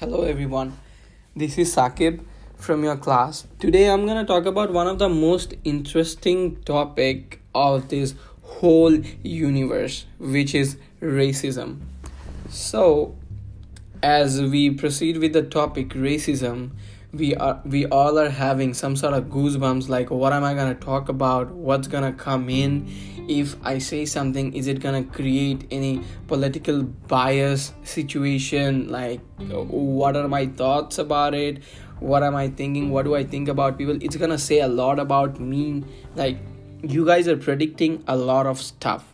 Hello everyone. This is Sakib from your class. Today I'm to talk about one of the most interesting topic of this whole universe which is racism. So as we proceed with the topic racism, we are we all are having some sort of goosebumps like what am i going to talk about? What's going to come in? If i say something is it going to create any political bias situation? Like what are my thoughts about it? What am i thinking? What do i think about people? It's going to say a lot about me. Like you guys are predicting a lot of stuff.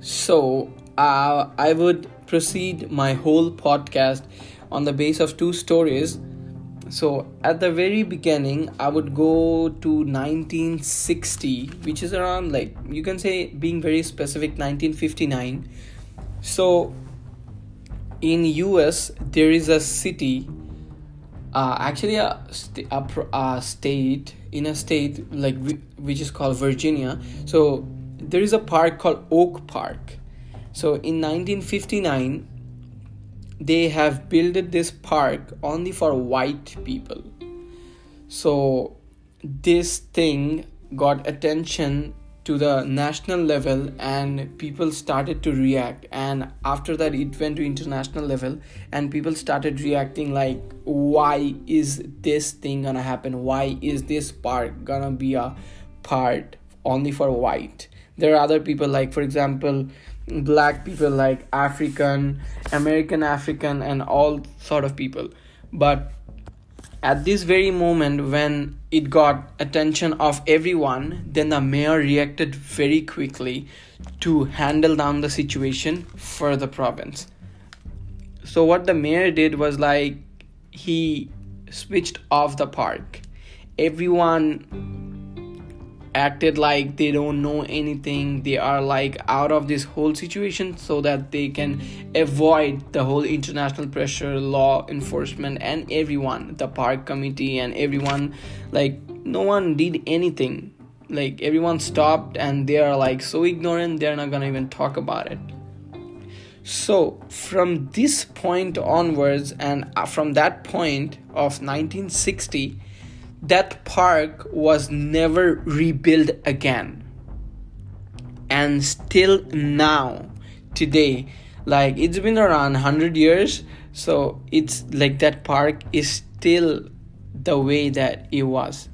So uh, i would proceed my whole podcast on the base of two stories so at the very beginning i would go to 1960 which is around like you can say being very specific 1959 so in us there is a city uh, actually a, st- a, a state in a state like which is called virginia. So there is a park called oak park. So in 1959 they have built this park only for white people. So this thing got attention to the national level and people started to react. And after that it went to international level and people started reacting like why is this thing gonna happen? Why is this park gonna be a part only for white? There are other people like for example black people like african american african and all sort of people. But at this very moment when it got attention of everyone then the mayor reacted very quickly to handle down the situation for the province. So what the mayor did was like he switched off the park. Everyone acted like they don't know anything. They are like out of this whole situation so that they can avoid the whole international pressure law enforcement and everyone the park committee and everyone. Like no one did anything. Like everyone stopped and they are like so ignorant they're not gonna even talk about it. So from this point onwards and uh, from that point of 1960 that park was never rebuilt again. And still now today like it's been around 100 years so it's like that park is still the way that it was.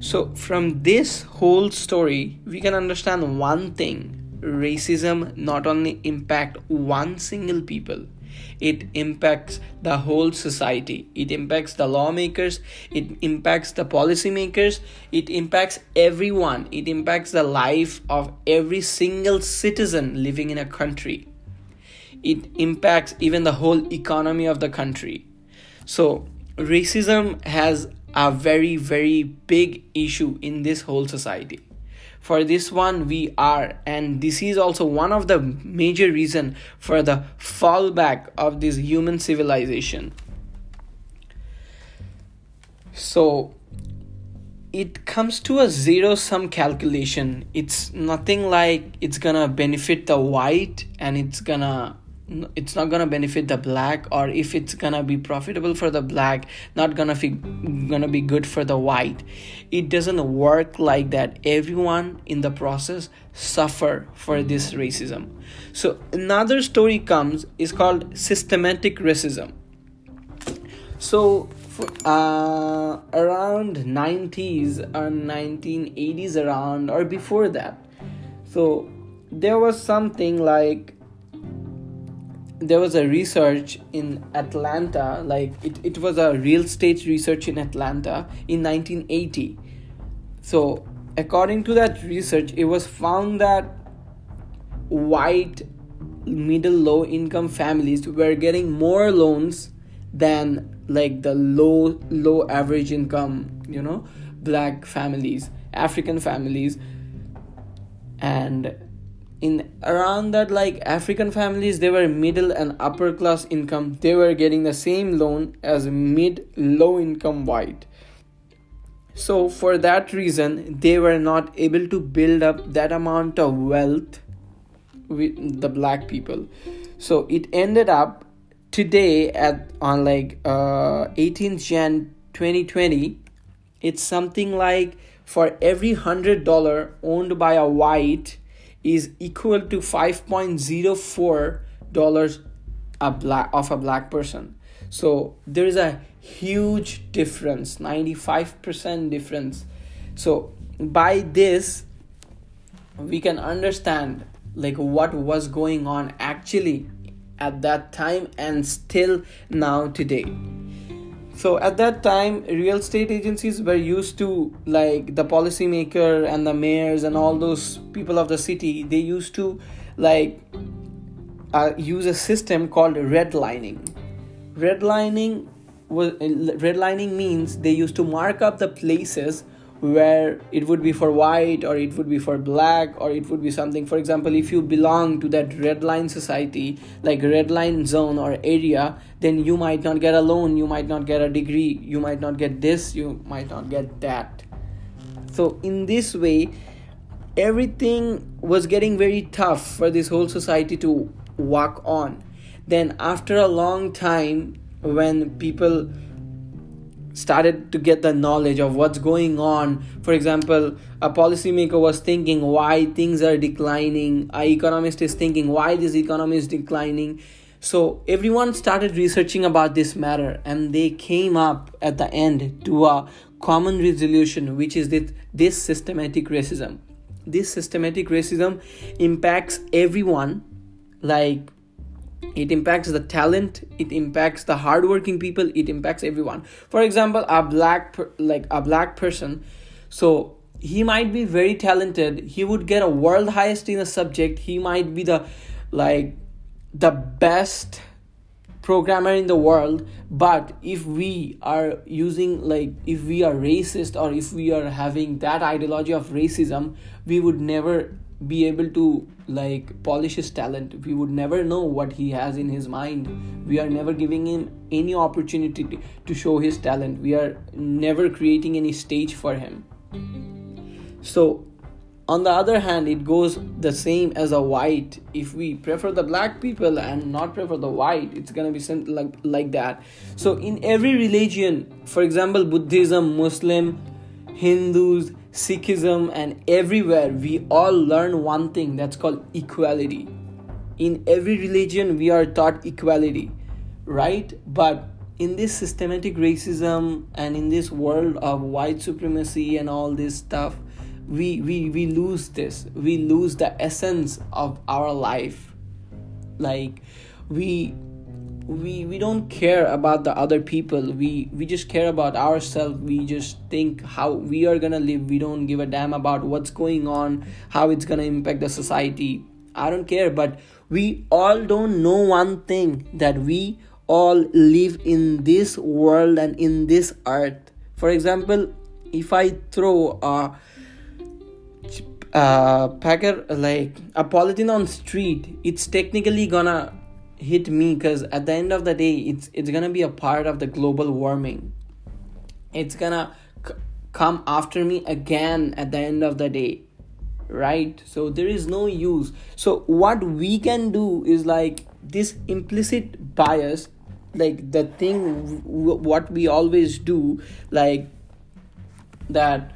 So from this whole story we can understand one thing. Racism not only impact one single people it impacts the whole society. It impacts the lawmakers. It impacts the policymakers. It impacts everyone. It impacts the life of every single citizen living in a country. It impacts even the whole economy of the country. So racism has a very very big issue in this whole society for this one we are. And this is also one of the major reason for the fallback of this human civilization. So it comes to a zero sum calculation. It's nothing like it's gonna benefit the white and it's gonna it's not gonna benefit the black or if it's gonna be profitable for the black not gonna be gonna be good for the white. It doesn't work like that. Everyone in the process suffer for this racism. So another story comes is called systematic racism. So uh, around 90s or 1980s around or before that. So there was something like there was a research in Atlanta, like it, it was a real estate research in Atlanta in 1980. So, according to that research, it was found that white middle low income families were getting more loans than like the low low average income you know black families african families and in around that like african families they were middle and upper class income. They were getting the same loan as mid low income white. So for that reason they were not able to build up that amount of wealth with the black people. So it ended up today at on like uh 18th jan 2020 it's something like for every hundred dollar owned by a white is equal to 5.04 dollars a black of a black person. So there is a huge difference 95% difference. So by this we can understand like what was going on actually at that time and still now today so at that time real estate agencies were used to like the policymaker and the mayors and all those people of the city they used to like uh, use a system called redlining. Redlining was redlining means they used to mark up the places where it would be for white or it would be for black or it would be something. For example if you belong to that red line society like red line zone or area then you might not get a loan you might not get a degree you might not get this you might not get that. So in this way everything was getting very tough for this whole society to walk on. Then after a long time when people started to get the knowledge of what's going on. For example, a policymaker was thinking why things are declining, a economist is thinking why this economy is declining. So everyone started researching about this matter and they came up at the end to a common resolution which is that this systematic racism. This systematic racism impacts everyone like it impacts the talent it impacts the hardworking people it impacts everyone. For example a black per, like a black person so he might be very talented he would get a world highest in a subject he might be the like the best programmer in the world but if we are using like if we are racist or if we are having that ideology of racism we would never be able to like polish his talent. We would never know what he has in his mind. We are never giving him any opportunity to show his talent. We are never creating any stage for him. So on the other hand it goes the same as a white. If we prefer the black people and not prefer the white it's gonna be something like like that. So in every religion for example buddhism muslim hindus Sikhism, and everywhere, we all learn one thing that's called equality. In every religion, we are taught equality, right? But in this systematic racism and in this world of white supremacy and all this stuff, we, we, we lose this. We lose the essence of our life. Like, we we we don't care about the other people. We we just care about ourselves. We just think how we are gonna live. We don't give a damn about what's going on how it's gonna impact the society. I don't care but we all don't know one thing that we all live in this world and in this earth. For example if i throw a uh, packer like a polythene on street it's technically gonna hit me because at the end of the day it's it's gonna be a part of the global warming. It's gonna c- come after me again at the end of the day right? So there is no use. So what we can do is like this implicit bias like the thing w- what we always do like that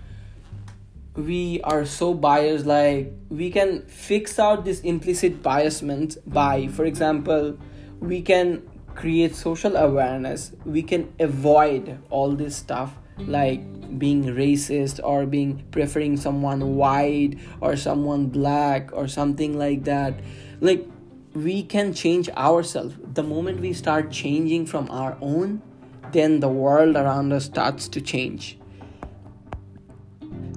we are so biased like we can fix out this implicit biasment by for example we can create social awareness. We can avoid all this stuff like being racist or being preferring someone white or someone black or something like that. Like we can change ourselves. The moment we start changing from our own then the world around us starts to change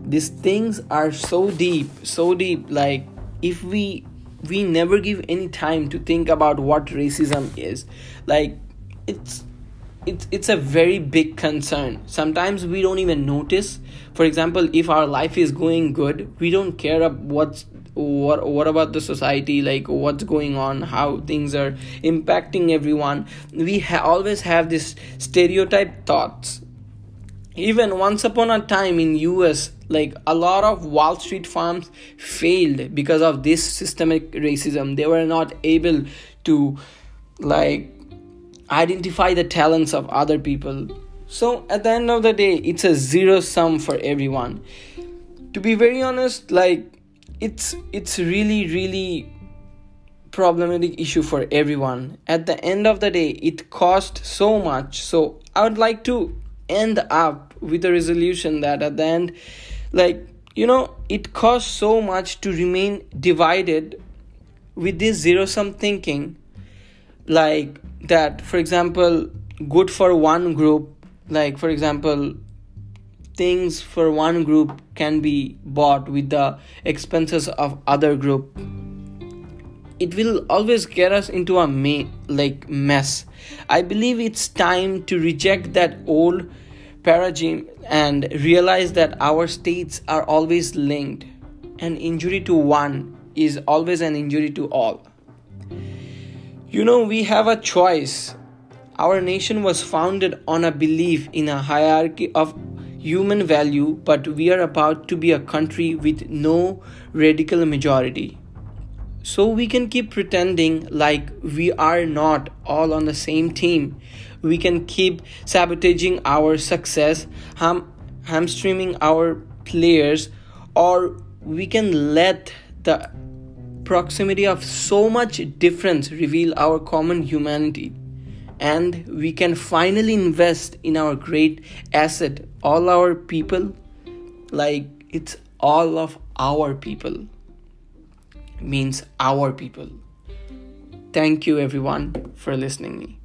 these things are so deep so deep like if we we never give any time to think about what racism is like it's it's it's a very big concern. Sometimes we don't even notice. For example if our life is going good we don't care about what's what what about the society like what's going on how things are impacting everyone. We ha- always have this stereotype thoughts even once upon a time in us like a lot of wall street firms failed because of this systemic racism. They were not able to like identify the talents of other people. So at the end of the day it's a zero sum for everyone. To be very honest like it's it's really really problematic issue for everyone. At the end of the day it cost so much. So i would like to end up with a resolution that at the end like you know it costs so much to remain divided with this zero sum thinking like that for example good for one group like for example things for one group can be bought with the expenses of other group it will always get us into a me- like mess i believe it's time to reject that old paradigm and realize that our states are always linked an injury to one is always an injury to all you know, we have a choice. Our nation was founded on a belief in a hierarchy of human value, but we are about to be a country with no radical majority. So we can keep pretending like we are not all on the same team. We can keep sabotaging our success, ham- hamstringing our players, or we can let the proximity of so much difference reveal our common humanity and we can finally invest in our great asset all our people like it's all of our people means our people. Thank you everyone for listening me